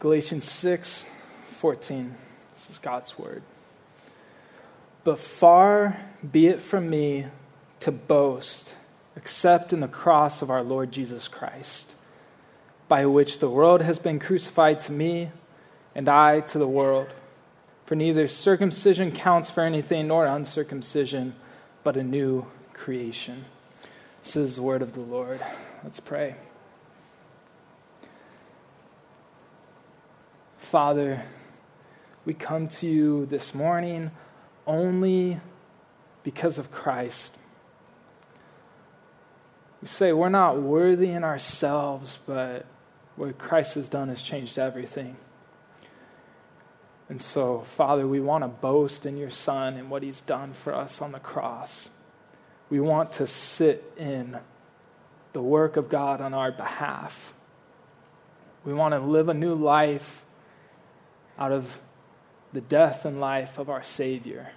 Galatians 6 14. This is God's word. But far be it from me to boast except in the cross of our Lord Jesus Christ, by which the world has been crucified to me and I to the world. For neither circumcision counts for anything nor uncircumcision, but a new creation. This is the word of the Lord. Let's pray. Father, we come to you this morning only because of Christ. We say we're not worthy in ourselves, but what Christ has done has changed everything. And so, Father, we want to boast in your Son and what he's done for us on the cross. We want to sit in the work of God on our behalf. We want to live a new life out of the death and life of our Savior.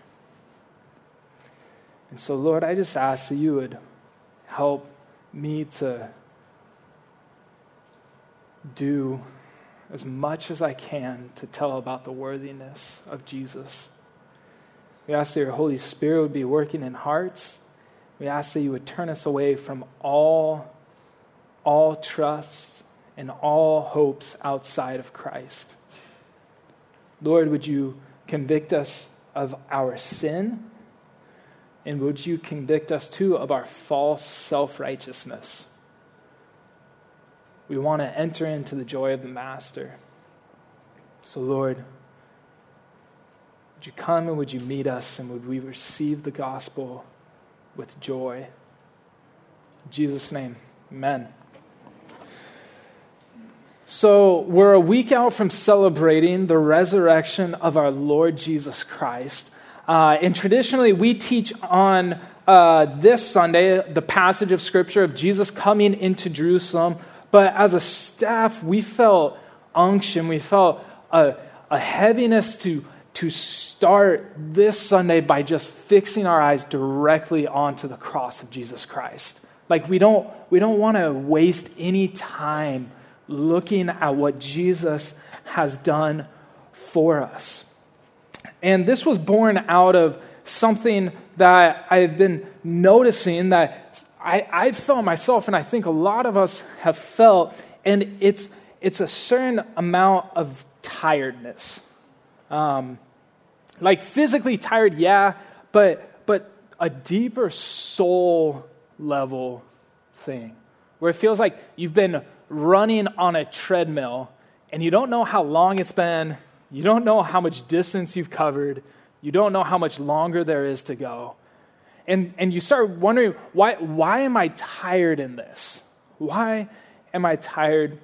And so, Lord, I just ask that you would help me to do as much as I can to tell about the worthiness of Jesus. We ask that your Holy Spirit would be working in hearts. We ask that you would turn us away from all, all trusts and all hopes outside of Christ. Lord, would you convict us of our sin? And would you convict us too of our false self righteousness? We want to enter into the joy of the Master. So, Lord, would you come and would you meet us and would we receive the gospel with joy? In Jesus' name, amen. So, we're a week out from celebrating the resurrection of our Lord Jesus Christ. Uh, and traditionally, we teach on uh, this Sunday the passage of Scripture of Jesus coming into Jerusalem. But as a staff, we felt unction, we felt a, a heaviness to, to start this Sunday by just fixing our eyes directly onto the cross of Jesus Christ. Like, we don't, we don't want to waste any time looking at what Jesus has done for us. And this was born out of something that I've been noticing that I, I've felt myself, and I think a lot of us have felt, and it's, it's a certain amount of tiredness. Um, like physically tired, yeah, but, but a deeper soul level thing where it feels like you've been running on a treadmill and you don't know how long it's been, you don't know how much distance you've covered, you don't know how much longer there is to go. And, and you start wondering, why, why am I tired in this? Why am I tired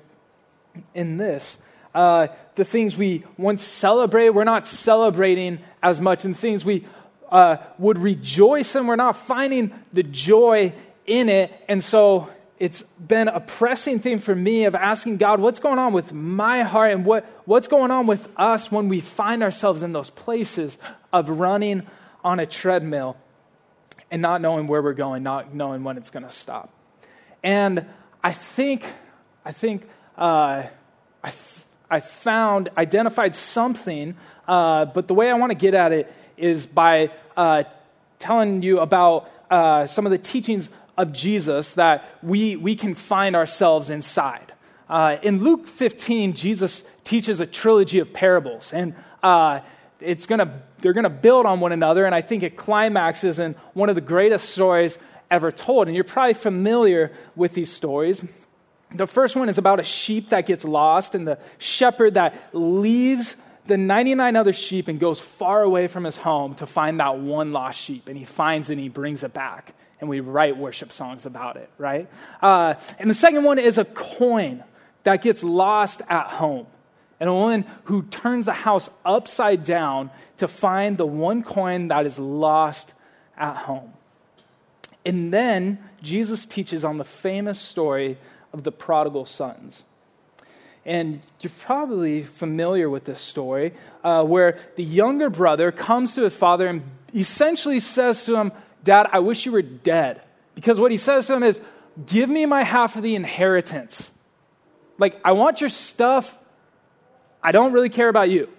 in this? Uh, the things we once celebrate, we're not celebrating as much, and things we uh, would rejoice in, we're not finding the joy in it. And so it's been a pressing thing for me of asking God, what's going on with my heart and what, what's going on with us when we find ourselves in those places of running on a treadmill and not knowing where we're going, not knowing when it's going to stop. And I think, I think uh, I, f- I found, identified something, uh, but the way I want to get at it is by uh, telling you about uh, some of the teachings of Jesus that we, we can find ourselves inside. Uh, in Luke 15, Jesus teaches a trilogy of parables, and uh, it's gonna, they're going to build on one another, and I think it climaxes in one of the greatest stories ever told. And you're probably familiar with these stories. The first one is about a sheep that gets lost, and the shepherd that leaves the 99 other sheep and goes far away from his home to find that one lost sheep. And he finds it and he brings it back and we write worship songs about it, right? Uh, and the second one is a coin that gets lost at home. And a woman who turns the house upside down to find the one coin that is lost at home. And then Jesus teaches on the famous story of the prodigal sons. And you're probably familiar with this story uh, where the younger brother comes to his father and essentially says to him, Dad, I wish you were dead. Because what he says to him is, Give me my half of the inheritance. Like, I want your stuff I don't really care about you.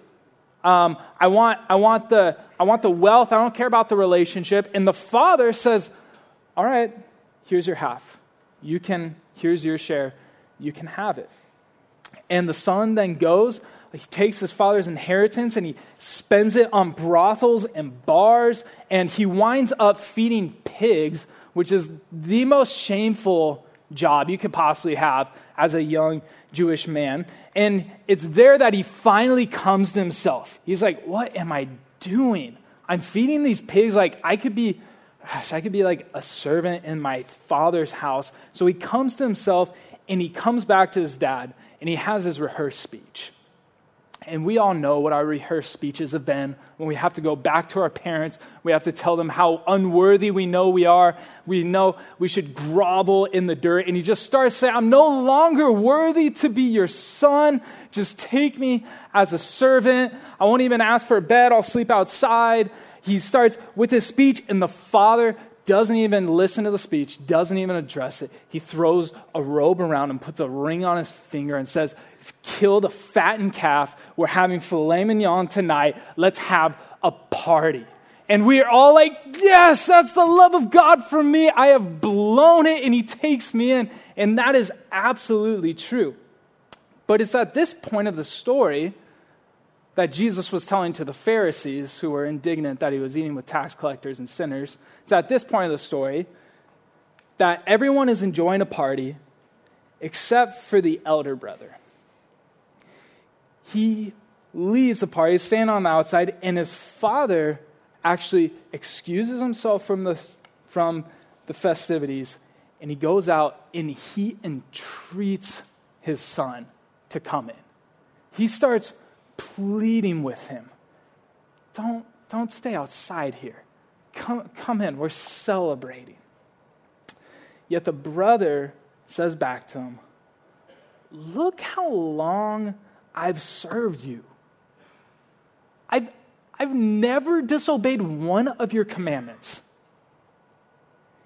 Um, I, want, I, want the, I want the wealth. I don't care about the relationship. And the father says, All right, here's your half. You can, here's your share. You can have it. And the son then goes, he takes his father's inheritance and he spends it on brothels and bars, and he winds up feeding pigs, which is the most shameful job you could possibly have as a young Jewish man. And it's there that he finally comes to himself. He's like, What am I doing? I'm feeding these pigs like I could be. Gosh, I could be like a servant in my father's house. So he comes to himself and he comes back to his dad and he has his rehearsed speech. And we all know what our rehearsed speeches have been when we have to go back to our parents. We have to tell them how unworthy we know we are. We know we should grovel in the dirt. And he just starts saying, I'm no longer worthy to be your son. Just take me as a servant. I won't even ask for a bed. I'll sleep outside. He starts with his speech, and the father doesn't even listen to the speech, doesn't even address it. He throws a robe around and puts a ring on his finger, and says, Kill the fattened calf. We're having filet mignon tonight. Let's have a party. And we are all like, Yes, that's the love of God for me. I have blown it, and He takes me in. And that is absolutely true. But it's at this point of the story that Jesus was telling to the Pharisees who were indignant that he was eating with tax collectors and sinners. It's at this point of the story that everyone is enjoying a party except for the elder brother. He leaves the party, he's standing on the outside, and his father actually excuses himself from the, from the festivities, and he goes out and he entreats his son to come in. He starts pleading with him don't, don't stay outside here. Come, come in. We're celebrating. Yet the brother says back to him, Look how long I've served you. I've, I've never disobeyed one of your commandments.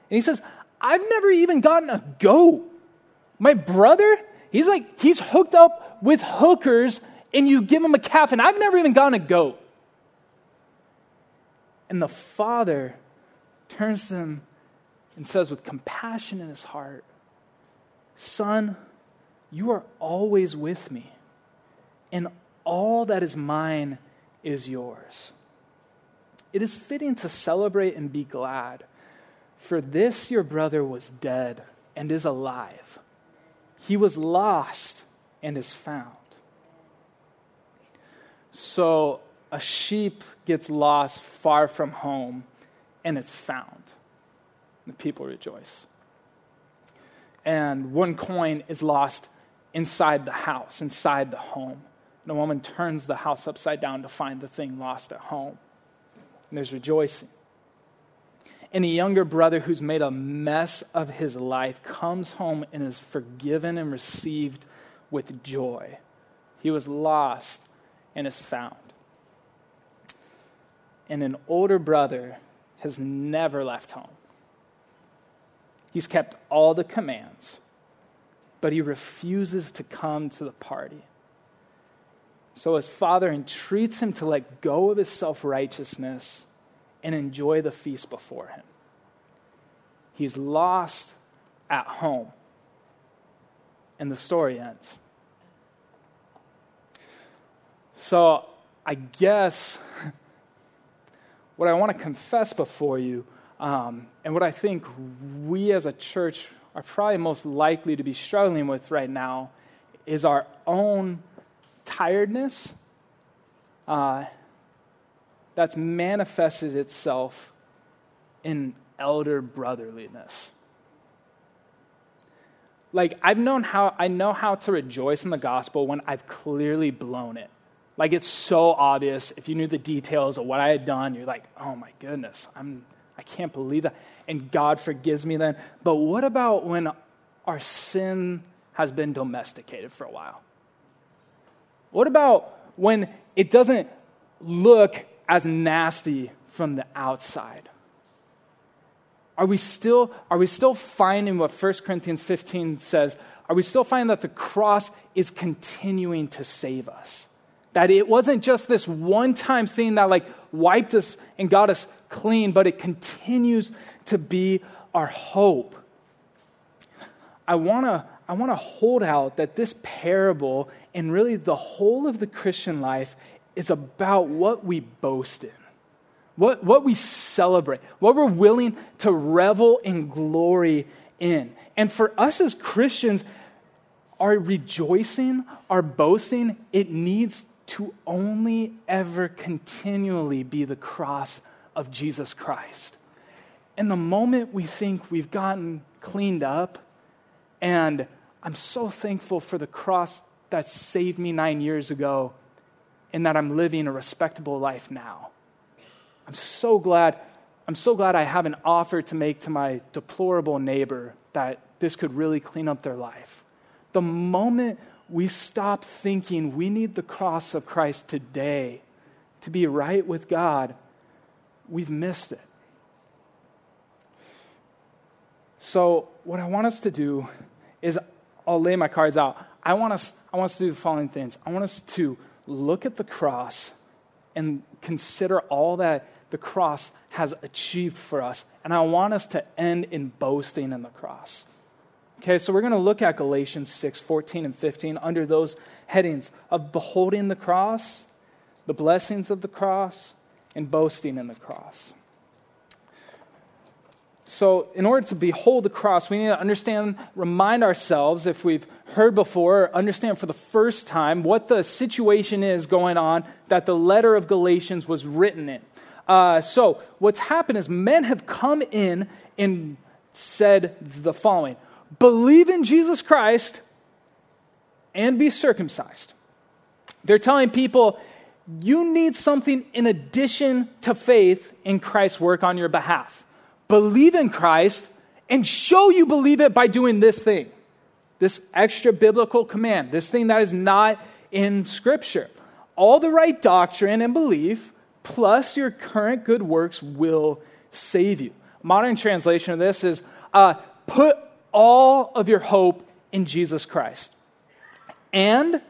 And he says, I've never even gotten a goat. My brother, he's like, he's hooked up with hookers and you give him a calf, and I've never even gotten a goat. And the father turns to him and says, with compassion in his heart, Son, you are always with me, and all that is mine is yours. It is fitting to celebrate and be glad, for this your brother was dead and is alive. He was lost and is found. So a sheep gets lost far from home and it's found. The people rejoice. And one coin is lost inside the house, inside the home. And a woman turns the house upside down to find the thing lost at home. And there's rejoicing. And a younger brother who's made a mess of his life comes home and is forgiven and received with joy. He was lost and is found. And an older brother has never left home. He's kept all the commands, but he refuses to come to the party. So his father entreats him to let go of his self righteousness and enjoy the feast before him. He's lost at home. And the story ends. So I guess what I want to confess before you, um, and what I think we as a church are probably most likely to be struggling with right now, is our own tiredness uh, that's manifested itself in elder brotherliness. Like I've known how I know how to rejoice in the gospel when I've clearly blown it. Like it's so obvious. If you knew the details of what I had done, you're like, oh my goodness, I'm, I can't believe that. And God forgives me then. But what about when our sin has been domesticated for a while? What about when it doesn't look as nasty from the outside? Are we still, are we still finding what 1 Corinthians 15 says? Are we still finding that the cross is continuing to save us? That it wasn't just this one time thing that like wiped us and got us clean, but it continues to be our hope. I want to I want to hold out that this parable and really the whole of the Christian life is about what we boast in, what, what we celebrate, what we're willing to revel in glory in. And for us as Christians, our rejoicing, our boasting, it needs to only ever continually be the cross of Jesus Christ. And the moment we think we've gotten cleaned up, and I'm so thankful for the cross that saved me nine years ago, and that I'm living a respectable life now. I'm so glad. I'm so glad I have an offer to make to my deplorable neighbor that this could really clean up their life. The moment we stop thinking we need the cross of Christ today to be right with God, we've missed it. So, what I want us to do is I'll lay my cards out. I want us, I want us to do the following things. I want us to look at the cross and consider all that the cross has achieved for us. And I want us to end in boasting in the cross. Okay, so we're going to look at Galatians 6 14 and 15 under those headings of beholding the cross, the blessings of the cross, and boasting in the cross. So, in order to behold the cross, we need to understand, remind ourselves, if we've heard before, understand for the first time what the situation is going on that the letter of Galatians was written in. Uh, so, what's happened is men have come in and said the following Believe in Jesus Christ and be circumcised. They're telling people, you need something in addition to faith in Christ's work on your behalf believe in Christ and show you believe it by doing this thing, this extra biblical command, this thing that is not in Scripture. All the right doctrine and belief, plus your current good works, will save you. Modern translation of this is uh, put all of your hope in Jesus Christ and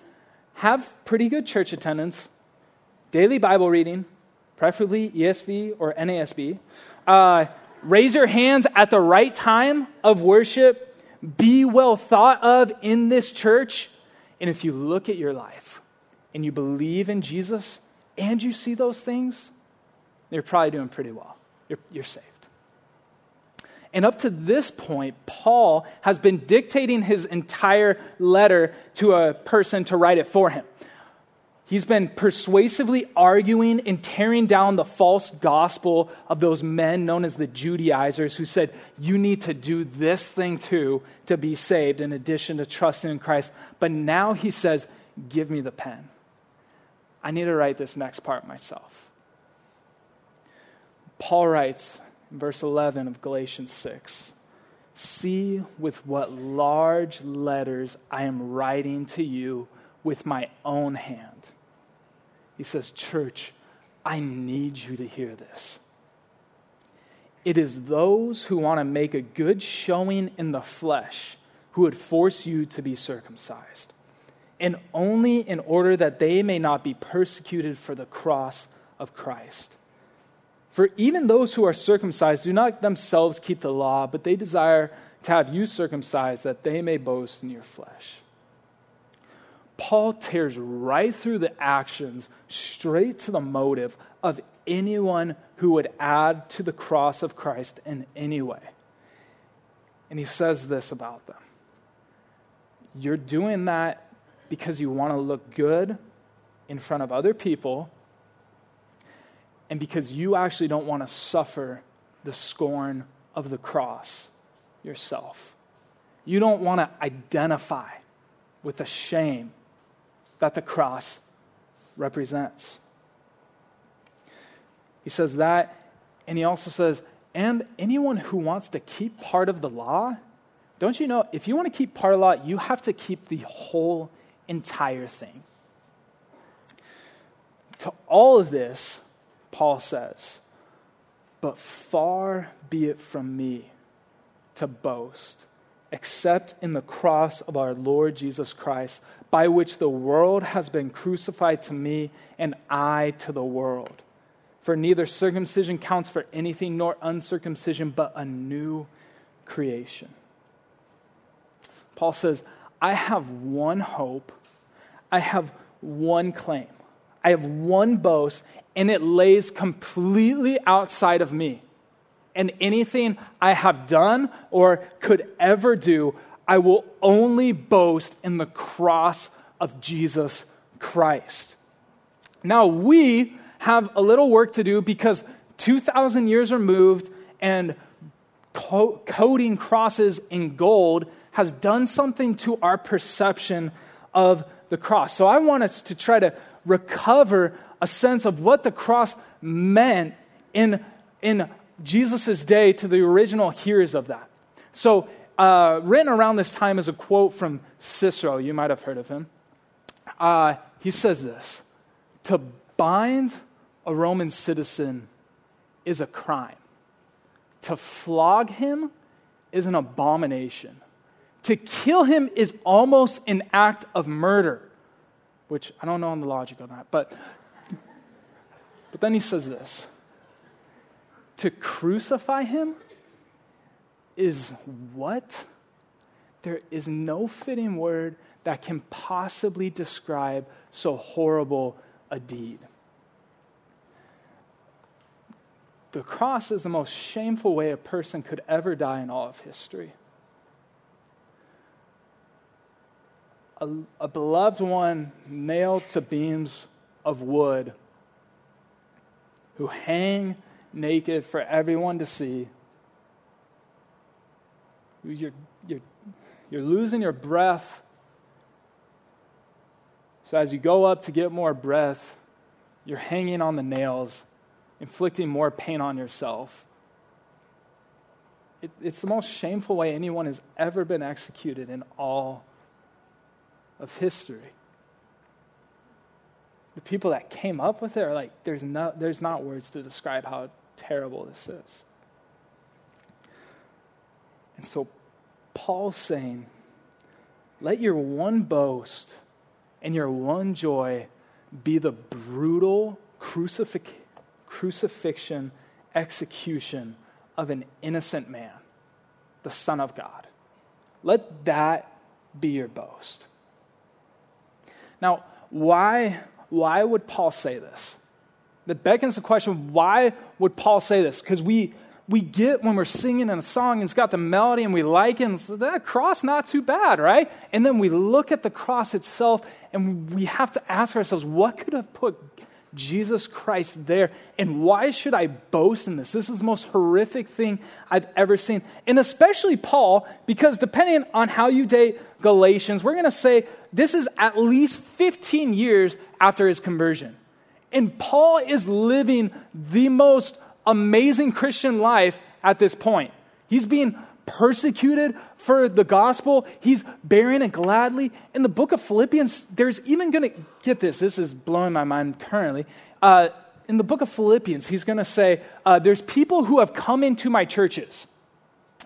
have pretty good church attendance, daily Bible reading, preferably ESV or NASB. Uh, raise your hands at the right time of worship, be well thought of in this church. And if you look at your life and you believe in Jesus and you see those things, you're probably doing pretty well. You're, you're saved. And up to this point, Paul has been dictating his entire letter to a person to write it for him. He's been persuasively arguing and tearing down the false gospel of those men known as the Judaizers who said, You need to do this thing too to be saved, in addition to trusting in Christ. But now he says, Give me the pen. I need to write this next part myself. Paul writes verse 11 of Galatians 6 See with what large letters I am writing to you with my own hand. He says, Church, I need you to hear this. It is those who want to make a good showing in the flesh who would force you to be circumcised, and only in order that they may not be persecuted for the cross of Christ. For even those who are circumcised do not themselves keep the law, but they desire to have you circumcised that they may boast in your flesh. Paul tears right through the actions, straight to the motive of anyone who would add to the cross of Christ in any way. And he says this about them You're doing that because you want to look good in front of other people, and because you actually don't want to suffer the scorn of the cross yourself. You don't want to identify with the shame that the cross represents. He says that, and he also says, and anyone who wants to keep part of the law, don't you know, if you want to keep part of the law, you have to keep the whole entire thing. To all of this, Paul says, but far be it from me to boast except in the cross of our Lord Jesus Christ, by which the world has been crucified to me and I to the world. For neither circumcision counts for anything nor uncircumcision, but a new creation. Paul says, I have one hope, I have one claim, I have one boast, and it lays completely outside of me. And anything I have done or could ever do, I will only boast in the cross of Jesus Christ. Now, we have a little work to do because 2,000 years removed and co- coding crosses in gold has done something to our perception of the cross. So I want us to try to recover a sense of what the cross meant in, in Jesus' day to the original hearers of that. So, uh, written around this time is a quote from Cicero. You might have heard of him. Uh, he says this To bind a Roman citizen is a crime, to flog him is an abomination. To kill him is almost an act of murder, which I don't know on the logic on that, but, but then he says this to crucify him is what? There is no fitting word that can possibly describe so horrible a deed. The cross is the most shameful way a person could ever die in all of history. a, a beloved one nailed to beams of wood who hang naked for everyone to see. You're, you're, you're losing your breath. So, as you go up to get more breath, you're hanging on the nails, inflicting more pain on yourself. It, it's the most shameful way anyone has ever been executed in all of history. The people that came up with it are like, there's, no, there's not words to describe how terrible this is. And so Paul's saying, let your one boast and your one joy be the brutal crucifix, crucifixion, execution of an innocent man, the Son of God. Let that be your boast. Now, why, why would Paul say this? That beckons the question why would Paul say this? Because we, we get when we're singing in a song and it's got the melody and we like it, and so that cross not too bad, right? And then we look at the cross itself and we have to ask ourselves, what could have put Jesus Christ there. And why should I boast in this? This is the most horrific thing I've ever seen. And especially Paul, because depending on how you date Galatians, we're going to say this is at least 15 years after his conversion. And Paul is living the most amazing Christian life at this point. He's being persecuted for the gospel. He's bearing it gladly. In the book of Philippians, there's even going to get this. This is blowing my mind currently. Uh, in the book of Philippians, he's going to say, uh, There's people who have come into my churches.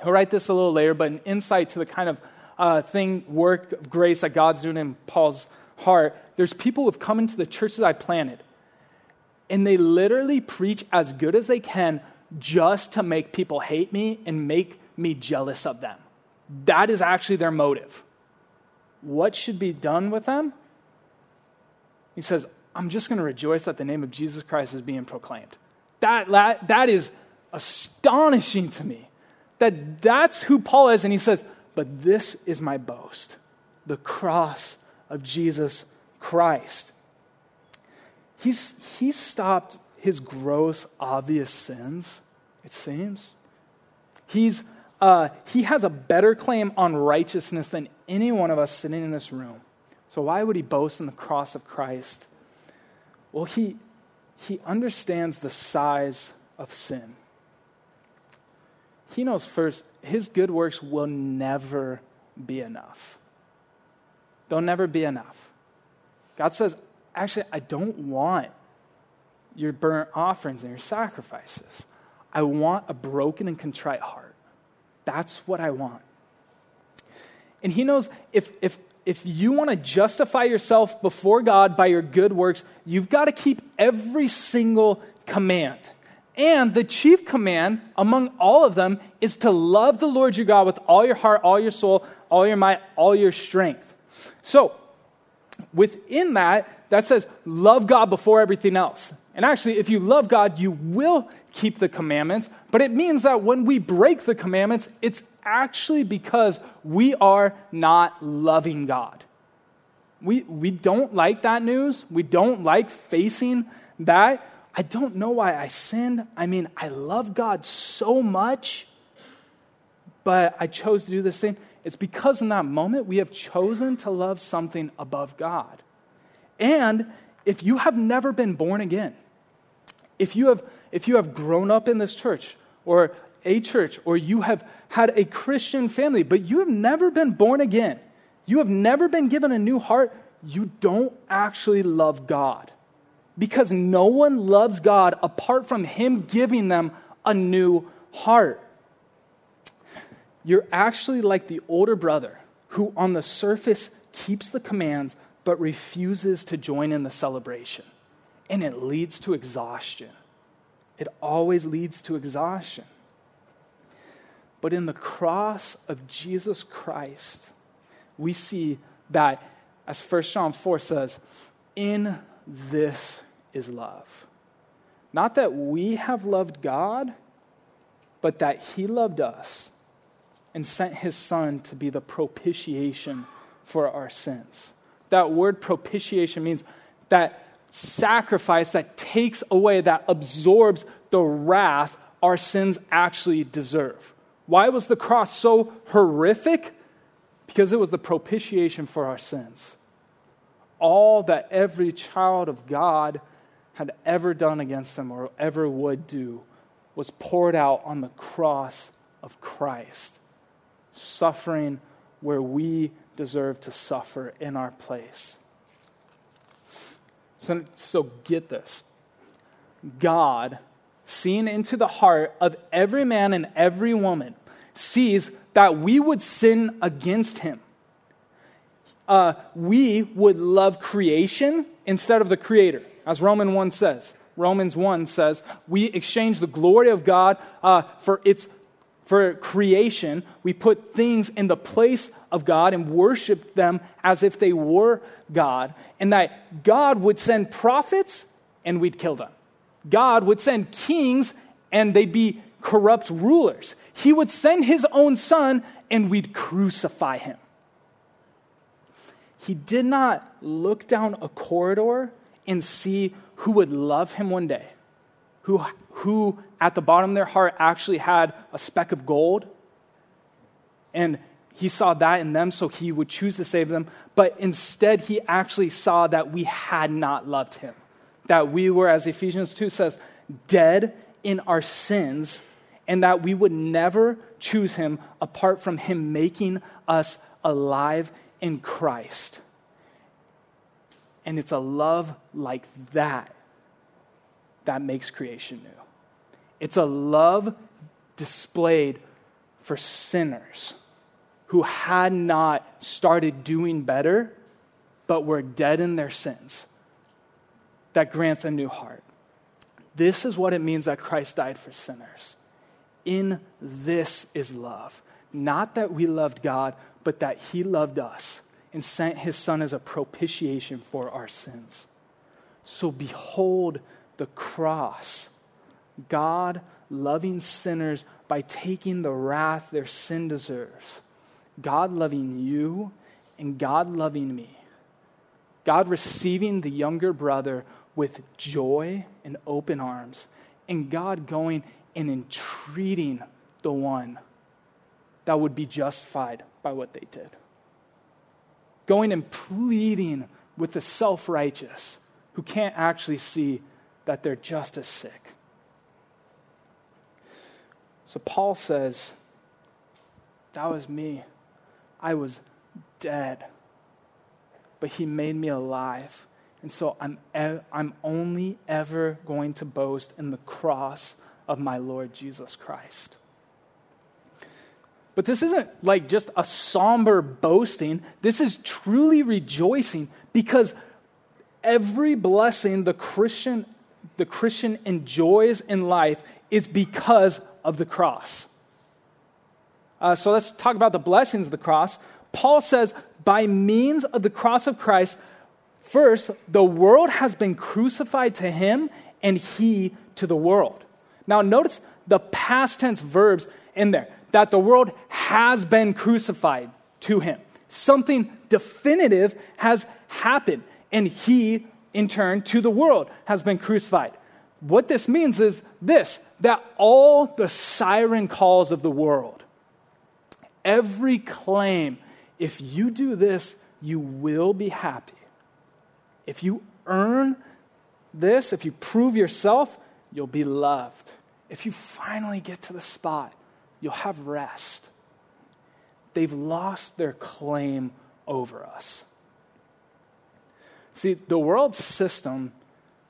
He'll write this a little later, but an insight to the kind of uh, thing, work of grace that God's doing in Paul's heart. There's people who have come into the churches I planted, and they literally preach as good as they can just to make people hate me and make me jealous of them. That is actually their motive. What should be done with them? He says, I'm just going to rejoice that the name of Jesus Christ is being proclaimed. That, that, that is astonishing to me. That that's who Paul is. And he says, But this is my boast the cross of Jesus Christ. He's, he's stopped his gross, obvious sins, it seems. He's uh, he has a better claim on righteousness than any one of us sitting in this room. So, why would he boast in the cross of Christ? Well, he, he understands the size of sin. He knows first, his good works will never be enough. They'll never be enough. God says, actually, I don't want your burnt offerings and your sacrifices. I want a broken and contrite heart. That's what I want. And he knows if, if, if you want to justify yourself before God by your good works, you've got to keep every single command. And the chief command among all of them is to love the Lord your God with all your heart, all your soul, all your might, all your strength. So, within that, that says love God before everything else. And actually, if you love God, you will keep the commandments. But it means that when we break the commandments, it's actually because we are not loving God. We, we don't like that news. We don't like facing that. I don't know why I sinned. I mean, I love God so much, but I chose to do this thing. It's because in that moment we have chosen to love something above God. And if you have never been born again, if you have, if you have grown up in this church or a church, or you have had a Christian family, but you have never been born again, you have never been given a new heart, you don't actually love God because no one loves God apart from Him giving them a new heart. You're actually like the older brother who, on the surface, keeps the commands but refuses to join in the celebration. And it leads to exhaustion. It always leads to exhaustion. But in the cross of Jesus Christ, we see that, as 1 John 4 says, in this is love. Not that we have loved God, but that He loved us and sent His Son to be the propitiation for our sins. That word propitiation means that sacrifice that takes away, that absorbs the wrath our sins actually deserve. Why was the cross so horrific? Because it was the propitiation for our sins. All that every child of God had ever done against them or ever would do was poured out on the cross of Christ, suffering where we deserve to suffer in our place. So, so get this God, seeing into the heart of every man and every woman, sees that we would sin against him. Uh, we would love creation instead of the creator as Romans 1 says. Romans 1 says, We exchange the glory of God uh, for its for creation. We put things in the place of God and worshiped them as if they were God. And that God would send prophets and we'd kill them. God would send kings and they'd be corrupt rulers. He would send his own son and we'd crucify him. He did not look down a corridor and see who would love him one day, who, who at the bottom of their heart actually had a speck of gold. And he saw that in them, so he would choose to save them. But instead, he actually saw that we had not loved him. That we were, as Ephesians 2 says, dead in our sins, and that we would never choose him apart from him making us alive in Christ. And it's a love like that that makes creation new. It's a love displayed for sinners who had not started doing better, but were dead in their sins, that grants a new heart. This is what it means that Christ died for sinners. In this is love. Not that we loved God, but that He loved us and sent his son as a propitiation for our sins. So behold the cross. God loving sinners by taking the wrath their sin deserves. God loving you and God loving me. God receiving the younger brother with joy and open arms. And God going and entreating the one that would be justified by what they did going and pleading with the self righteous who can't actually see that they're just as sick. So Paul says, That was me. I was dead, but he made me alive. And so I'm, e- I'm only ever going to boast in the cross of my Lord Jesus Christ. But this isn't like just a somber boasting. This is truly rejoicing because every blessing the Christian, the Christian enjoys in life is because of the cross. Uh, so let's talk about the blessings of the cross. Paul says, by means of the cross of Christ, first, the world has been crucified to him and he to the world. Now, notice the past tense verbs in there that the world has been crucified to him. Something definitive has happened, and he, in turn, to the world, has been crucified. What this means is this that all the siren calls of the world, every claim, if you do this, you will be happy. If you earn this, if you prove yourself, you'll be loved. If you finally get to the spot, you'll have rest. They've lost their claim over us. See, the world system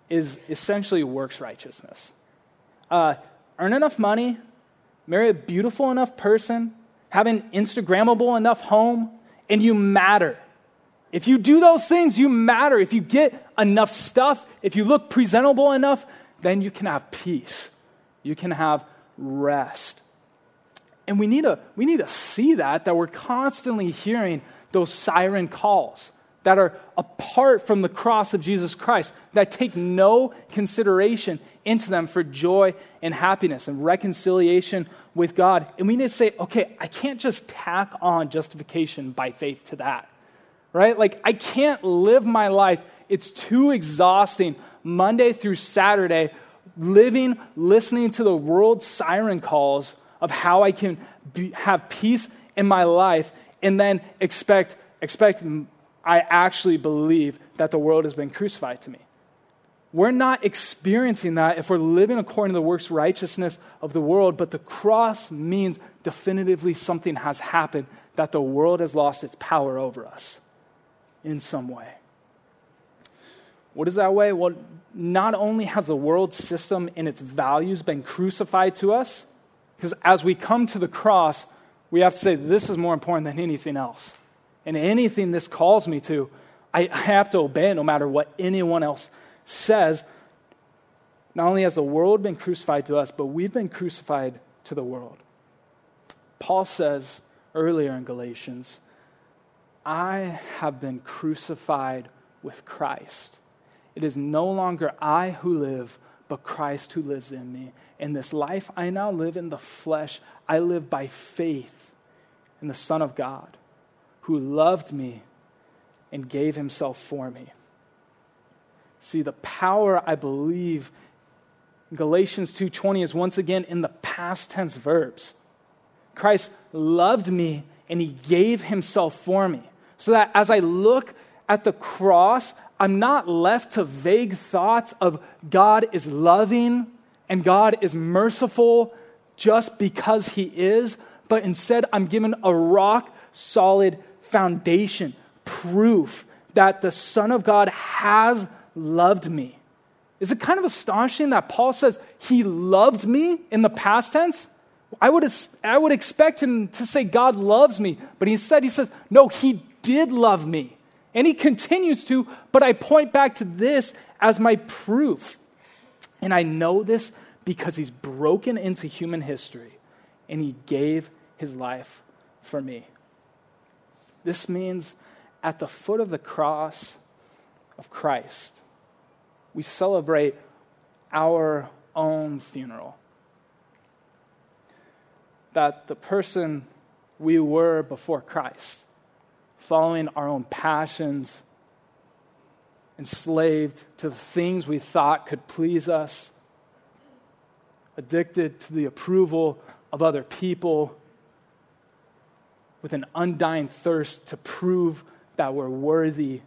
is essentially works righteousness. Uh, earn enough money, marry a beautiful enough person, have an Instagrammable enough home, and you matter. If you do those things, you matter. If you get enough stuff, if you look presentable enough, then you can have peace. You can have rest. And we need to, we need to see that, that we're constantly hearing those siren calls that are apart from the cross of Jesus Christ, that take no consideration into them for joy and happiness and reconciliation with God. And we need to say, okay, I can't just tack on justification by faith to that, right? Like, I can't live my life, it's too exhausting Monday through Saturday, living, listening to the world's siren calls of how I can be, have peace in my life and then expect, expect I actually believe that the world has been crucified to me. We're not experiencing that if we're living according to the works righteousness of the world, but the cross means definitively something has happened, that the world has lost its power over us in some way. What is that way? Well, not only has the world system and its values been crucified to us, because as we come to the cross, we have to say, this is more important than anything else. And anything this calls me to, I, have to obey no matter what anyone else says. Not only has the world been crucified to us, but we've been crucified to the world. Paul says earlier in Galatians, I have been crucified with Christ. It is no longer I who live, but Christ who lives in me. In this life I now live in the flesh, I live by faith in the Son of God who loved me and gave himself for me. See, the power I believe Galatians 2:20 is once again in the past tense verbs. Christ loved me and he gave himself for me. So that as I look at the cross, I'm not left to vague thoughts of God is loving and God is merciful just because He is, but instead I'm given a rock solid foundation, proof that the Son of God has loved me. Is it kind of astonishing that Paul says he loved me in the past tense? I would, I would expect him to say God loves me, but instead he says, no, he did love me. And he continues to, but I point back to this as my proof. And I know this because he's broken into human history and he gave his life for me. This means at the foot of the cross of Christ, we celebrate our own funeral. That the person we were before Christ following our own passions, enslaved to the things we thought could please us, addicted to the approval of other people, with an undying thirst to prove that we're worthy.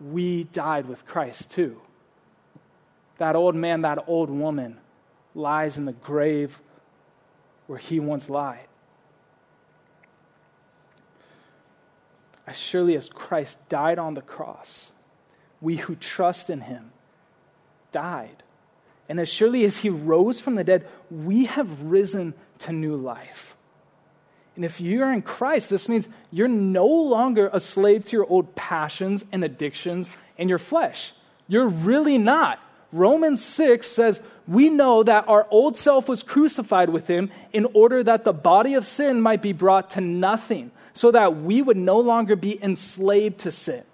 We died with Christ too. That old man, that old woman lies in the grave where he once lied. as surely as Christ died on the cross, we who trust in him died. And as surely as he rose from the dead, we have risen to new life. And if you're in Christ, this means you're no longer a slave to your old passions and addictions and your flesh. You're really not. Romans 6 says, We know that our old self was crucified with him in order that the body of sin might be brought to nothing, so that we would no longer be enslaved to sin.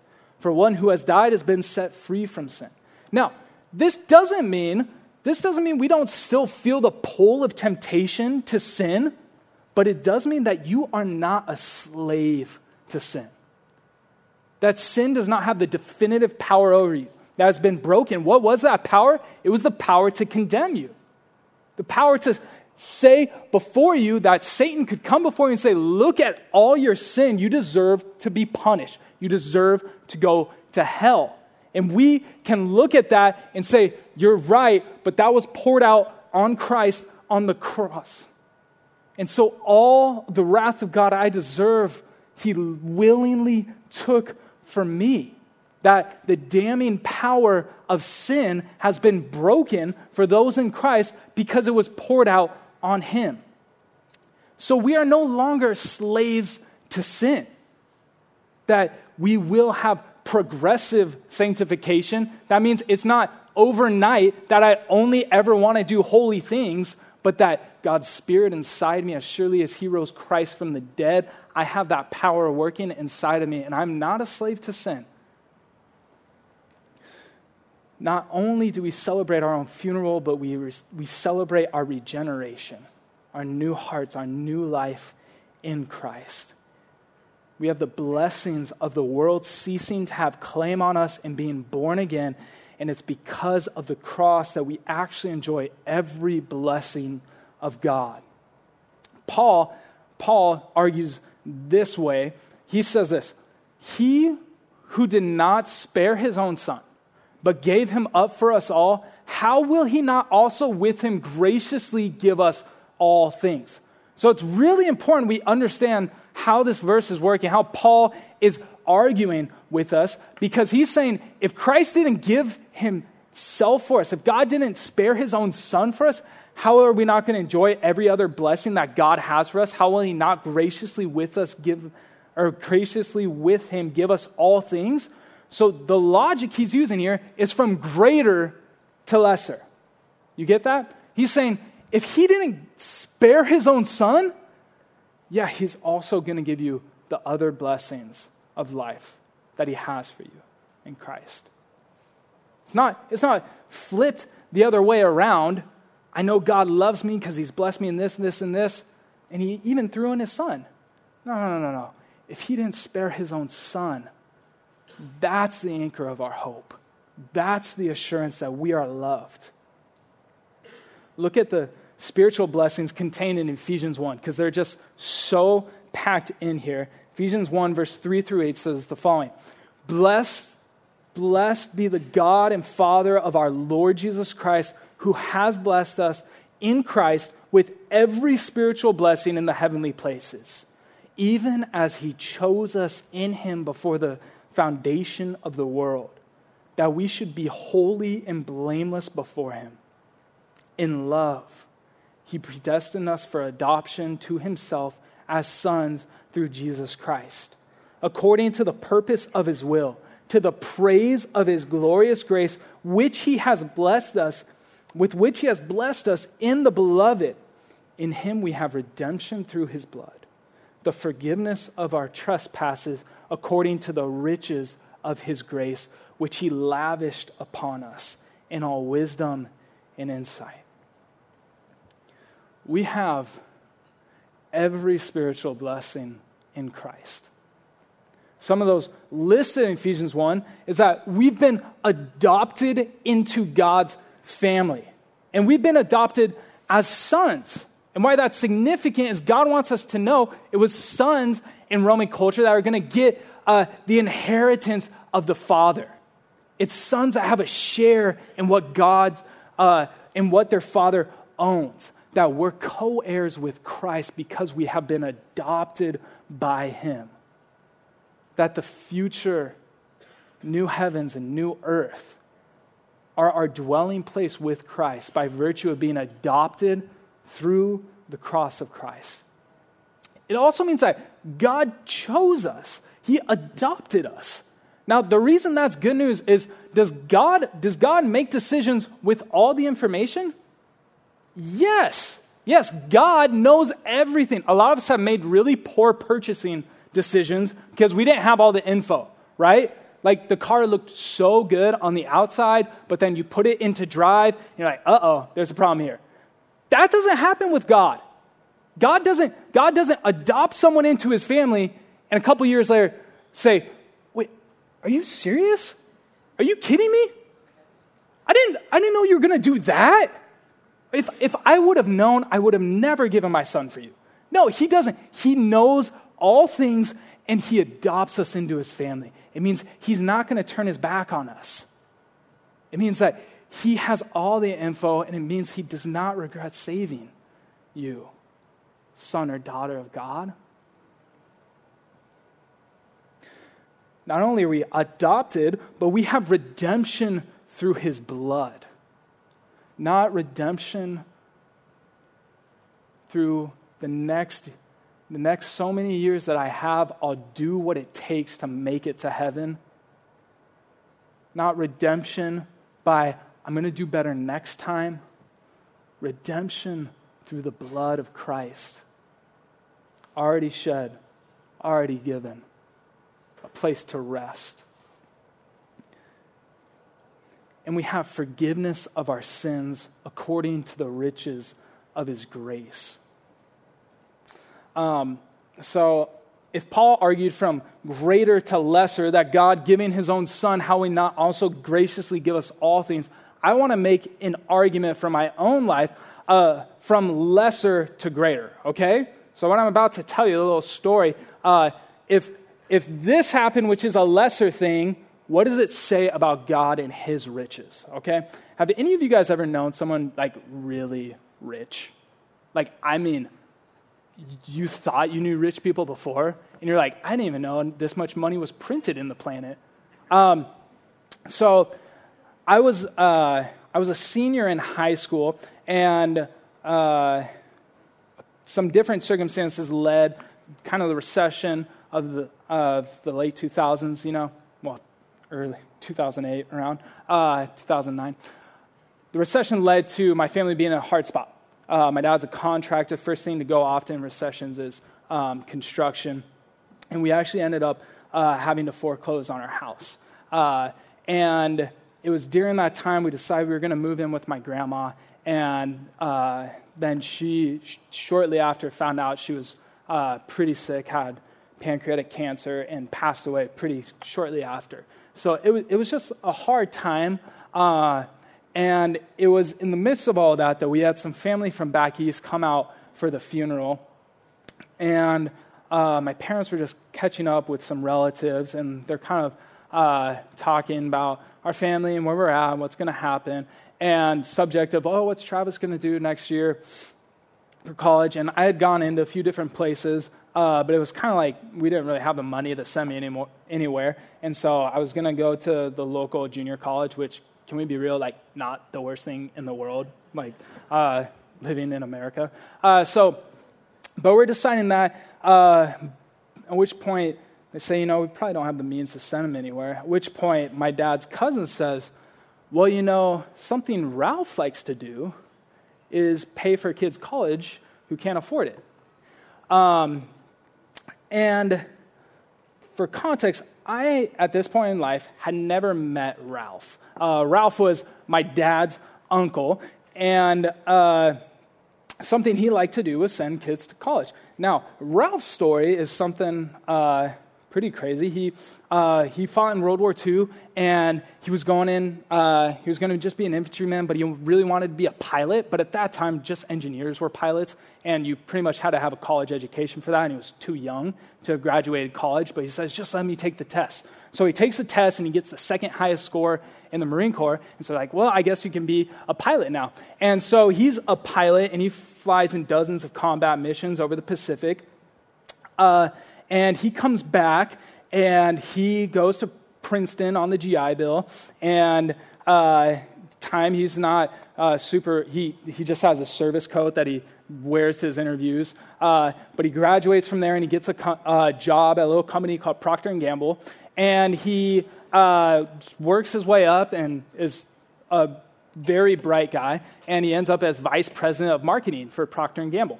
For one who has died has been set free from sin. Now, this doesn't mean this doesn't mean we don't still feel the pull of temptation to sin, but it does mean that you are not a slave to sin. That sin does not have the definitive power over you. That has been broken. What was that power? It was the power to condemn you. The power to say before you that Satan could come before you and say, Look at all your sin. You deserve to be punished. You deserve to go to hell. And we can look at that and say, You're right, but that was poured out on Christ on the cross. And so, all the wrath of God I deserve, He willingly took for me. That the damning power of sin has been broken for those in Christ because it was poured out on Him. So, we are no longer slaves to sin. That we will have progressive sanctification. That means it's not overnight that I only ever want to do holy things, but that God's Spirit inside me, as surely as He rose Christ from the dead, I have that power working inside of me, and I'm not a slave to sin. Not only do we celebrate our own funeral, but we, we celebrate our regeneration, our new hearts, our new life in Christ. We have the blessings of the world ceasing to have claim on us and being born again. And it's because of the cross that we actually enjoy every blessing of God. Paul, Paul argues this way. He says this He who did not spare his own son, but gave him up for us all, how will he not also with him graciously give us all things? So it's really important we understand how this verse is working, how Paul is arguing with us, because he's saying if Christ didn't give himself for us, if God didn't spare his own son for us, how are we not going to enjoy every other blessing that God has for us? How will he not graciously with us give, or graciously with him give us all things? So the logic he's using here is from greater to lesser. You get that? He's saying if he didn't spare his own son, yeah, He's also going to give you the other blessings of life that He has for you in Christ. It's not, it's not flipped the other way around. I know God loves me because He's blessed me in this, and this, and this, and He even threw in His Son. No, no, no, no. If He didn't spare His own Son, that's the anchor of our hope. That's the assurance that we are loved. Look at the spiritual blessings contained in Ephesians 1 because they're just so packed in here. Ephesians 1, verse 3 through 8 says the following Blessed, blessed be the God and Father of our Lord Jesus Christ, who has blessed us in Christ with every spiritual blessing in the heavenly places, even as he chose us in him before the foundation of the world, that we should be holy and blameless before him. In love, he predestined us for adoption to himself as sons through Jesus Christ, according to the purpose of his will, to the praise of his glorious grace, which he has blessed us, with which he has blessed us in the beloved. In him we have redemption through his blood, the forgiveness of our trespasses according to the riches of his grace, which he lavished upon us in all wisdom and insight we have every spiritual blessing in Christ. Some of those listed in Ephesians 1 is that we've been adopted into God's family. And we've been adopted as sons. And why that's significant is God wants us to know it was sons in Roman culture that are going to get uh, the inheritance of the Father. It's sons that have a share in what God, uh, in what their Father owns that we're co heirs with Christ because we have been adopted by Him. That the future new heavens and new earth are our dwelling place with Christ by virtue of being adopted through the cross of Christ. It also means that God chose us, He adopted us. Now, the reason that's good news is does God, does God make decisions with all the information? Yes. Yes, God knows everything. A lot of us have made really poor purchasing decisions because we didn't have all the info, right? Like the car looked so good on the outside, but then you put it into drive, you're like, uh oh, there's a problem here. That doesn't happen with God. God doesn't, God doesn't adopt someone into his family and a couple years later say, wait, are you serious? Are you kidding me? I didn't, I didn't know you were going to do that. If, if I would have known, I would have never given my son for you. No, he doesn't. He knows all things and he adopts us into his family. It means he's not going to turn his back on us. It means that he has all the info and it means he does not regret saving you, son or daughter of God. Not only are we adopted, but we have redemption through his blood not redemption through the next the next so many years that I have, I'll do what it takes to make it to heaven. Not redemption by, I'm going to do better next time. Redemption through the blood of Christ. Already shed, already given, a place to rest and we have forgiveness of our sins according to the riches of his grace. Um, so, if Paul argued from greater to lesser that God giving his own son, how he not also graciously give us all things, I want to make an argument from my own life uh, from lesser to greater, okay? So, what I'm about to tell you, a little story, uh, if, if this happened, which is a lesser thing, what does it say about God and his riches? Okay? Have any of you guys ever known someone like really rich? Like, I mean, you thought you knew rich people before, and you're like, I didn't even know this much money was printed in the planet. Um, so, I was, uh, I was a senior in high school, and uh, some different circumstances led kind of the recession of the, of the late 2000s, you know, early 2008 around uh, 2009 the recession led to my family being in a hard spot. Uh, my dad's a contractor. First thing to go often in recessions is um, construction. And we actually ended up uh, having to foreclose on our house. Uh, and it was during that time we decided we were going to move in with my grandma. And uh, then she sh- shortly after found out she was uh, pretty sick had pancreatic cancer and passed away pretty shortly after so it was, it was just a hard time. Uh, and it was in the midst of all that that we had some family from back east come out for the funeral. And uh, my parents were just catching up with some relatives, and they're kind of uh, talking about our family and where we're at and what's going to happen. And subject of, oh, what's Travis going to do next year for college? And I had gone into a few different places uh, but it was kind of like we didn't really have the money to send me anymore, anywhere. And so I was going to go to the local junior college, which, can we be real, like not the worst thing in the world, like uh, living in America. Uh, so, but we're deciding that, uh, at which point they say, you know, we probably don't have the means to send him anywhere. At which point my dad's cousin says, well, you know, something Ralph likes to do is pay for kids' college who can't afford it. Um, and for context, I, at this point in life, had never met Ralph. Uh, Ralph was my dad's uncle, and uh, something he liked to do was send kids to college. Now, Ralph's story is something uh, pretty crazy. He, uh, he fought in World War II, and he was going in, uh, he was going to just be an infantryman, but he really wanted to be a pilot. But at that time, just engineers were pilots, and you pretty much had to have a college education for that, and he was too young to have graduated college. But he says, just let me take the test. So he takes the test, and he gets the second highest score in the Marine Corps. And so, like, well, I guess you can be a pilot now. And so he's a pilot, and he flies in dozens of combat missions over the Pacific. Uh, and he comes back and he goes to Princeton on the GI Bill and uh, time, he's not uh, super, he, he just has a service coat that he wears to his interviews. Uh, but he graduates from there and he gets a co- uh, job at a little company called Procter & Gamble. And he uh, works his way up and is a very bright guy. And he ends up as vice president of marketing for Procter & Gamble.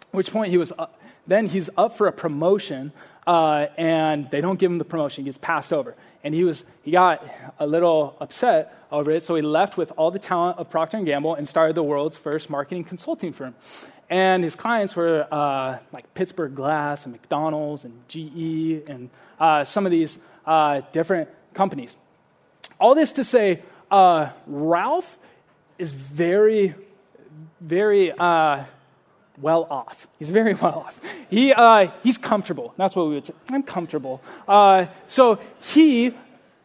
At which point he was, uh, then he's up for a promotion uh, and they don't give him the promotion. He gets passed over. And he, was, he got a little upset over it, so he left with all the talent of Procter & Gamble and started the world's first marketing consulting firm. And his clients were uh, like Pittsburgh Glass and McDonald's and GE and uh, some of these uh, different companies. All this to say, uh, Ralph is very, very uh, well off. He's very well off. He, uh, he's comfortable. That's what we would say. I'm comfortable. Uh, so he,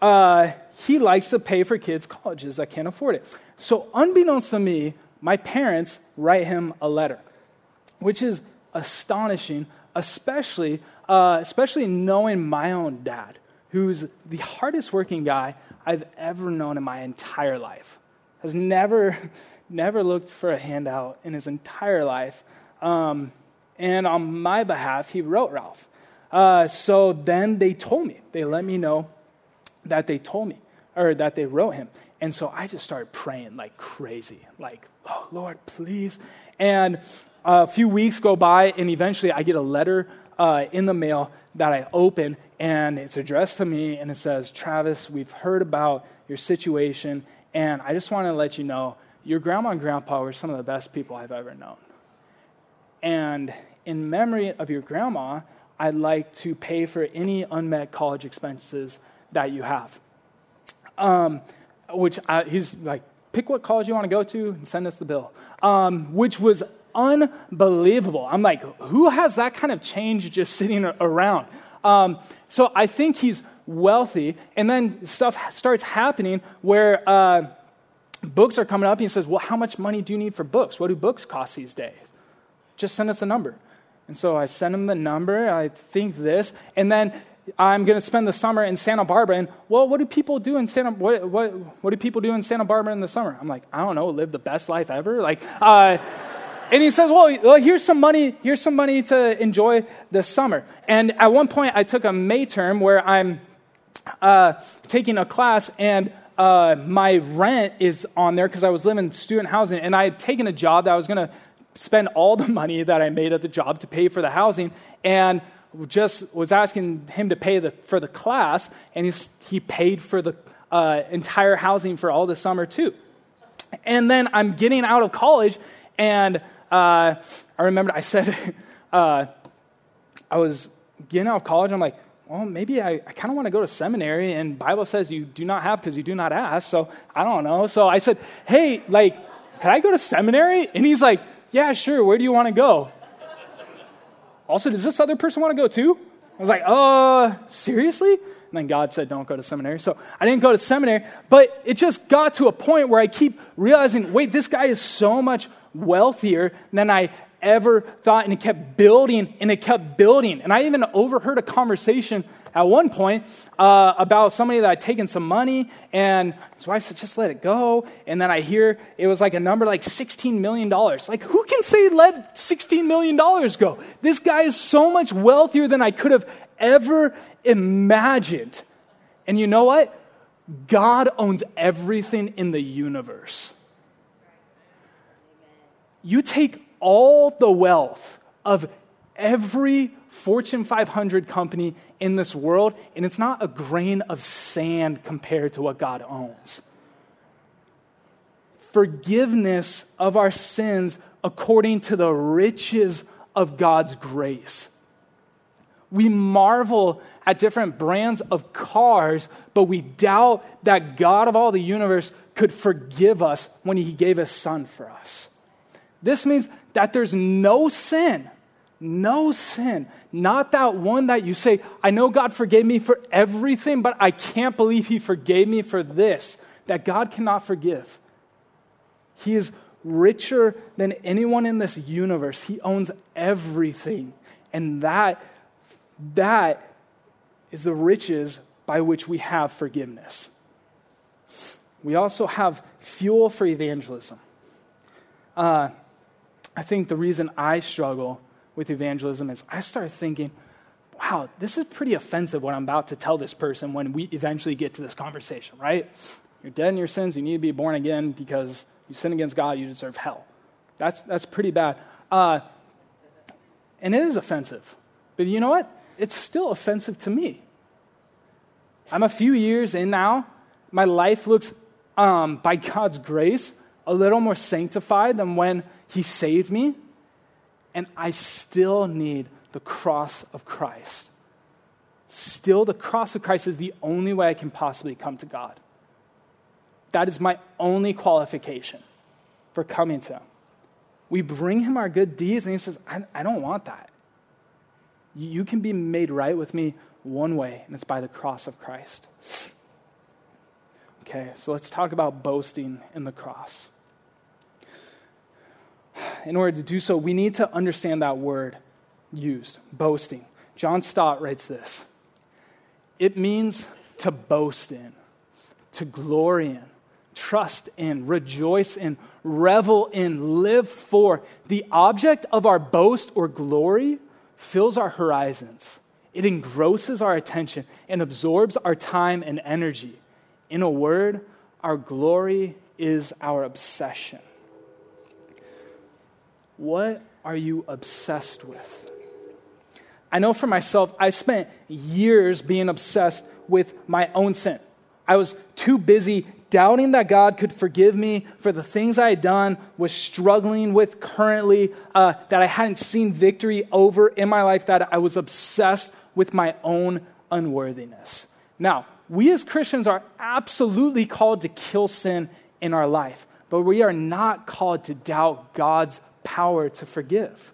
uh, he likes to pay for kids' colleges that can't afford it. So, unbeknownst to me, my parents write him a letter, which is astonishing, especially, uh, especially knowing my own dad, who's the hardest working guy I've ever known in my entire life. Has never, never looked for a handout in his entire life. Um, and on my behalf, he wrote Ralph. Uh, so then they told me, they let me know that they told me, or that they wrote him. And so I just started praying like crazy, like, oh, Lord, please. And a few weeks go by, and eventually I get a letter uh, in the mail that I open, and it's addressed to me, and it says, Travis, we've heard about your situation, and I just want to let you know your grandma and grandpa were some of the best people I've ever known. And in memory of your grandma, I'd like to pay for any unmet college expenses that you have. Um, which I, he's like, pick what college you want to go to and send us the bill, um, which was unbelievable. I'm like, who has that kind of change just sitting around? Um, so I think he's wealthy, and then stuff starts happening where uh, books are coming up, he says, Well, how much money do you need for books? What do books cost these days? Just send us a number. And so I send him the number. I think this. And then I'm going to spend the summer in Santa Barbara. And, well, what do people do in Santa what, what, what do people do in Santa Barbara in the summer? I'm like, I don't know, live the best life ever? Like, uh, and he says, well, well, here's some money, here's some money to enjoy the summer. And at one point, I took a May term where I'm uh, taking a class and uh, my rent is on there because I was living in student housing, and I had taken a job that I was going to spend all the money that I made at the job to pay for the housing, and just was asking him to pay the, for the class, and he's, he paid for the uh, entire housing for all the summer too. And then I'm getting out of college, and uh, I remember I said, uh, I was getting out of college, I'm like, well, maybe I, I kind of want to go to seminary, and Bible says you do not have because you do not ask, so I don't know. So I said, hey, like, can I go to seminary? And he's like, yeah, sure. Where do you want to go? Also, does this other person want to go too? I was like, uh, seriously? And then God said, don't go to seminary. So I didn't go to seminary, but it just got to a point where I keep realizing, wait, this guy is so much wealthier than I ever thought. And it kept building and it kept building. And I even overheard a conversation at one point uh, about somebody that had taken some money and his wife said, just let it go. And then I hear it was like a number like $16 million. Like, who can say let $16 million go? This guy is so much wealthier than I could have ever imagined. And you know what? God owns everything in the universe. You take all the wealth of every Fortune 500 company in this world, and it's not a grain of sand compared to what God owns. Forgiveness of our sins according to the riches of God's grace. We marvel at different brands of cars, but we doubt that God of all the universe could forgive us when He gave His Son for us. This means that there's no sin no sin. Not that one that you say, I know God forgave me for everything, but I can't believe He forgave me for this. That God cannot forgive. He is richer than anyone in this universe. He owns everything. And that, that is the riches by which we have forgiveness. we also have fuel for evangelism. Uh, I think the reason I struggle with evangelism is I start thinking, wow, this is pretty offensive what I'm about to tell this person when we eventually get to this conversation, right? You're dead in your sins, you need to be born again because you sin against God, you deserve hell. That's, that's pretty bad. Uh, and it is offensive. But you know what? It's still offensive to me. I'm a few years in now. My life looks, um, by God's grace, a little more sanctified than when He saved me. And I still need the cross of Christ. Still, the cross of Christ is the only way I can possibly come to God. That is my only qualification for coming to Him. We bring Him our good deeds, and He says, I, I don't want that. You can be made right with me one way, and it's by the cross of Christ. Okay, so let's talk about boasting in the cross. In order to do so, we need to understand that word used, boasting. John Stott writes this it means to boast in, to glory in, trust in, rejoice in, revel in, live for. The object of our boast or glory fills our horizons. It engrosses our attention and absorbs our time and energy. In a word, our glory is our obsession. What are you obsessed with? I know for myself, I spent years being obsessed with my own sin. I was too busy doubting that God could forgive me for the things I had done, was struggling with currently, uh, that I hadn't seen victory over in my life, that I was obsessed with my own unworthiness. Now, we as Christians are absolutely called to kill sin in our life, but we are not called to doubt God's power to forgive.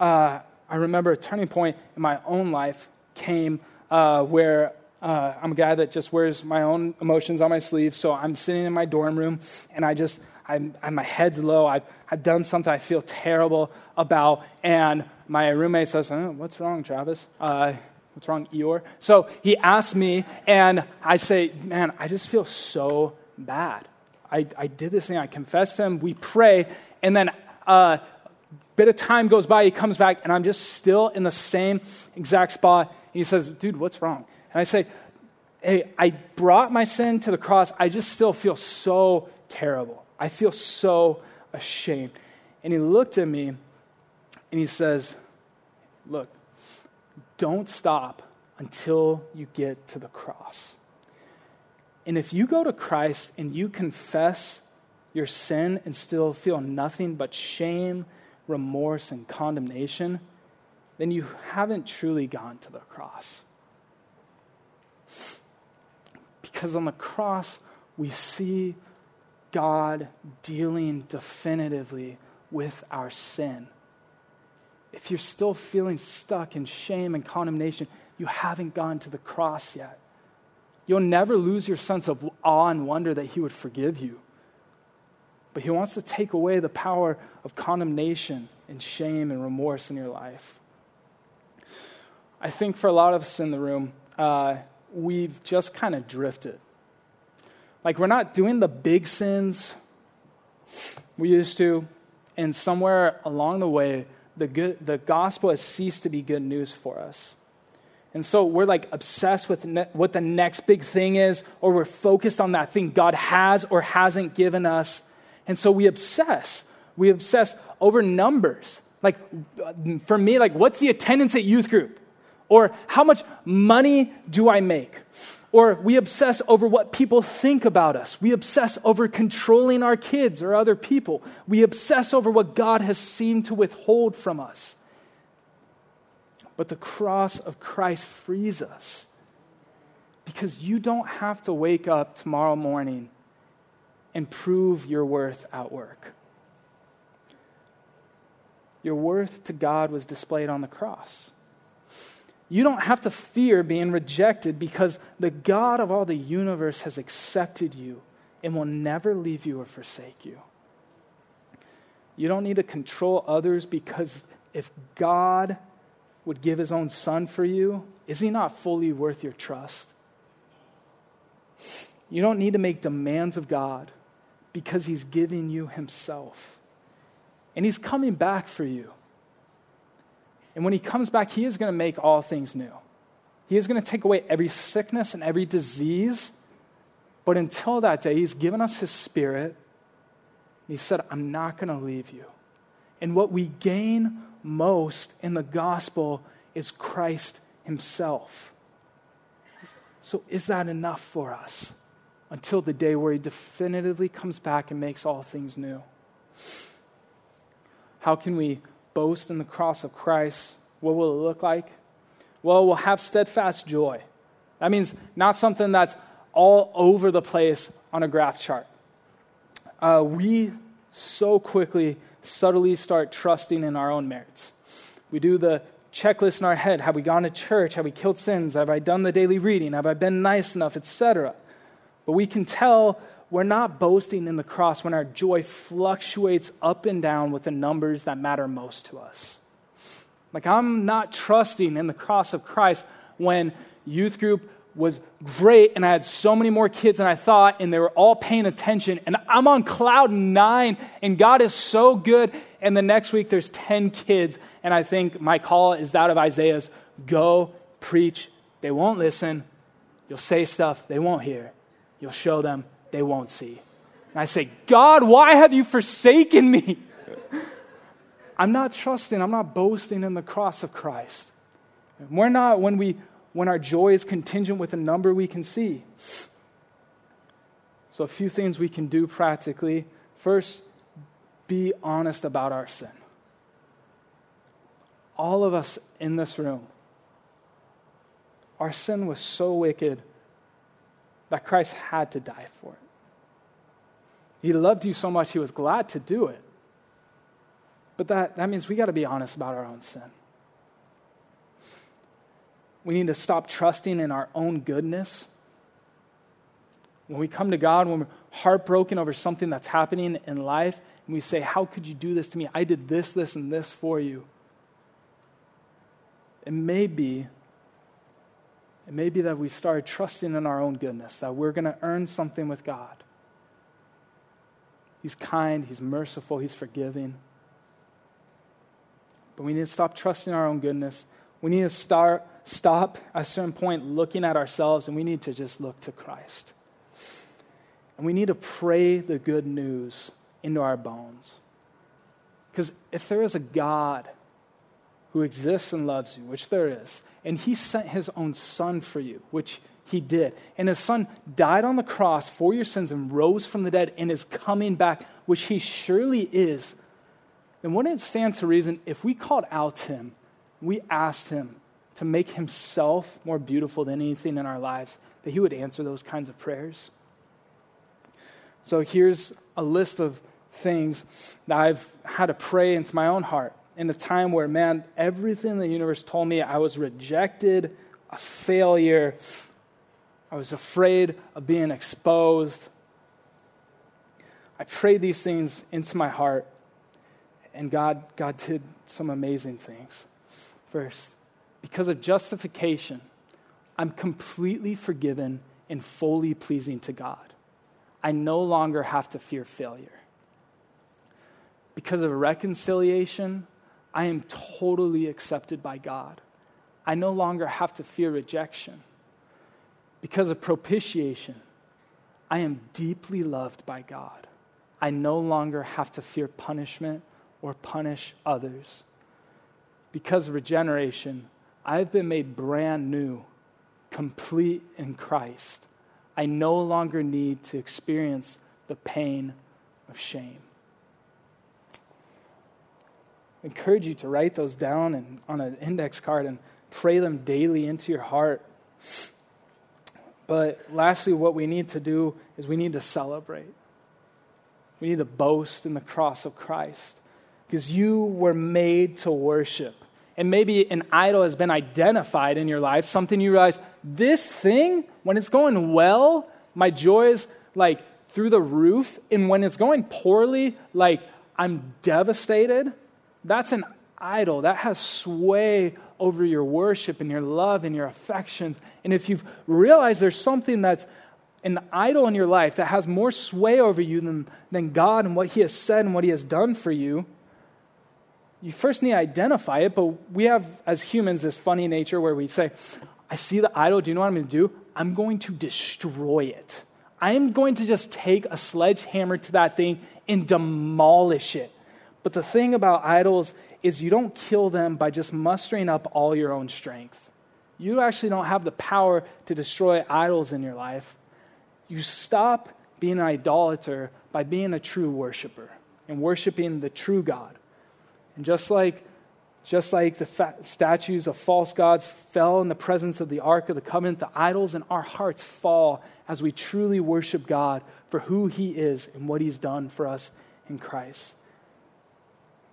Uh, I remember a turning point in my own life came uh, where uh, I'm a guy that just wears my own emotions on my sleeve. So I'm sitting in my dorm room and I just, I'm, I'm, my head's low. I've, I've done something I feel terrible about. And my roommate says, oh, What's wrong, Travis? Uh, what's wrong, Eeyore? So he asks me, and I say, Man, I just feel so bad. I, I did this thing. I confess him. We pray. And then uh, bit of time goes by. He comes back, and I'm just still in the same exact spot. And he says, Dude, what's wrong? And I say, Hey, I brought my sin to the cross. I just still feel so terrible. I feel so ashamed. And he looked at me and he says, Look, don't stop until you get to the cross. And if you go to Christ and you confess your sin and still feel nothing but shame, remorse, and condemnation, then you haven't truly gone to the cross. Because on the cross, we see God dealing definitively with our sin. If you're still feeling stuck in shame and condemnation, you haven't gone to the cross yet. You'll never lose your sense of awe and wonder that He would forgive you. But He wants to take away the power of condemnation and shame and remorse in your life. I think for a lot of us in the room, uh, we've just kind of drifted. Like, we're not doing the big sins we used to, and somewhere along the way, the, good, the gospel has ceased to be good news for us. And so we're like obsessed with ne- what the next big thing is, or we're focused on that thing God has or hasn't given us. And so we obsess. We obsess over numbers. Like, for me, like, what's the attendance at youth group? Or how much money do I make? Or we obsess over what people think about us. We obsess over controlling our kids or other people. We obsess over what God has seemed to withhold from us. But the cross of Christ frees us because you don't have to wake up tomorrow morning and prove your worth at work. Your worth to God was displayed on the cross. You don't have to fear being rejected because the God of all the universe has accepted you and will never leave you or forsake you. You don't need to control others because if God would give his own son for you, is he not fully worth your trust? You don't need to make demands of God because He's giving you Himself. And He's coming back for you. And when He comes back, He is going to make all things new. He is going to take away every sickness and every disease. But until that day, He's given us His Spirit. And He said, I'm not going to leave you. And what we gain most in the gospel is Christ Himself. So, is that enough for us until the day where He definitively comes back and makes all things new? How can we boast in the cross of Christ? What will it look like? Well, we'll have steadfast joy. That means not something that's all over the place on a graph chart. Uh, we so quickly, subtly start trusting in our own merits. We do the checklist in our head. Have we gone to church? Have we killed sins? Have i done the daily reading? Have i been nice enough etc but we can tell we're not boasting in the cross when our joy fluctuates up and down with the numbers that matter most to us. Like i'm not trusting in the cross of christ when youth group was great and I had so many more kids than I thought and they were all paying attention and I'm on cloud nine and God is so good. And the next week there's 10 kids and I think my call is that of Isaiah's go preach. They won't listen. You'll say stuff they won't hear. You'll show them they won't see. And I say, God, why have you forsaken me? I'm not trusting, I'm not boasting in the cross of Christ. We're not, when we when our joy is contingent with a number we can see. So, a few things we can do practically. First, be honest about our sin. All of us in this room, our sin was so wicked that Christ had to die for it. He loved you so much, he was glad to do it. But that, that means we got to be honest about our own sin. We need to stop trusting in our own goodness. When we come to God, when we're heartbroken over something that's happening in life, and we say, How could you do this to me? I did this, this, and this for you. It may be, it may be that we've started trusting in our own goodness, that we're going to earn something with God. He's kind, He's merciful, He's forgiving. But we need to stop trusting our own goodness. We need to start stop at a certain point looking at ourselves and we need to just look to Christ. And we need to pray the good news into our bones. Because if there is a God who exists and loves you, which there is, and he sent his own son for you, which he did, and his son died on the cross for your sins and rose from the dead and is coming back, which he surely is, then wouldn't it stand to reason if we called out to him, we asked him to make himself more beautiful than anything in our lives, that he would answer those kinds of prayers. So here's a list of things that I've had to pray into my own heart in a time where, man, everything in the universe told me I was rejected, a failure. I was afraid of being exposed. I prayed these things into my heart, and God, God did some amazing things. First, because of justification, I'm completely forgiven and fully pleasing to God. I no longer have to fear failure. Because of reconciliation, I am totally accepted by God. I no longer have to fear rejection. Because of propitiation, I am deeply loved by God. I no longer have to fear punishment or punish others. Because of regeneration, I've been made brand new, complete in Christ. I no longer need to experience the pain of shame. I encourage you to write those down and, on an index card and pray them daily into your heart. But lastly, what we need to do is we need to celebrate. We need to boast in the cross of Christ because you were made to worship and maybe an idol has been identified in your life, something you realize, this thing, when it's going well, my joy is like through the roof. And when it's going poorly, like I'm devastated. That's an idol. That has sway over your worship and your love and your affections. And if you've realized there's something that's an idol in your life that has more sway over you than, than God and what He has said and what He has done for you, you first need to identify it. But we have, as humans, this funny nature where we say, I see the idol. Do you know what I'm going to do? I'm going to destroy it. I am going to just take a sledgehammer to that thing and demolish it. But the thing about idols is you don't kill them by just mustering up all your own strength. You actually don't have the power to destroy idols in your life. You stop being an idolater by being a true worshiper and worshiping the true God. And just like just like the fa- statues of false gods fell in the presence of the Ark of the Covenant, the idols in our hearts fall as we truly worship God for who He is and what He's done for us in Christ.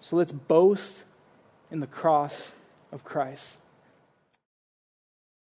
So let's boast in the cross of Christ.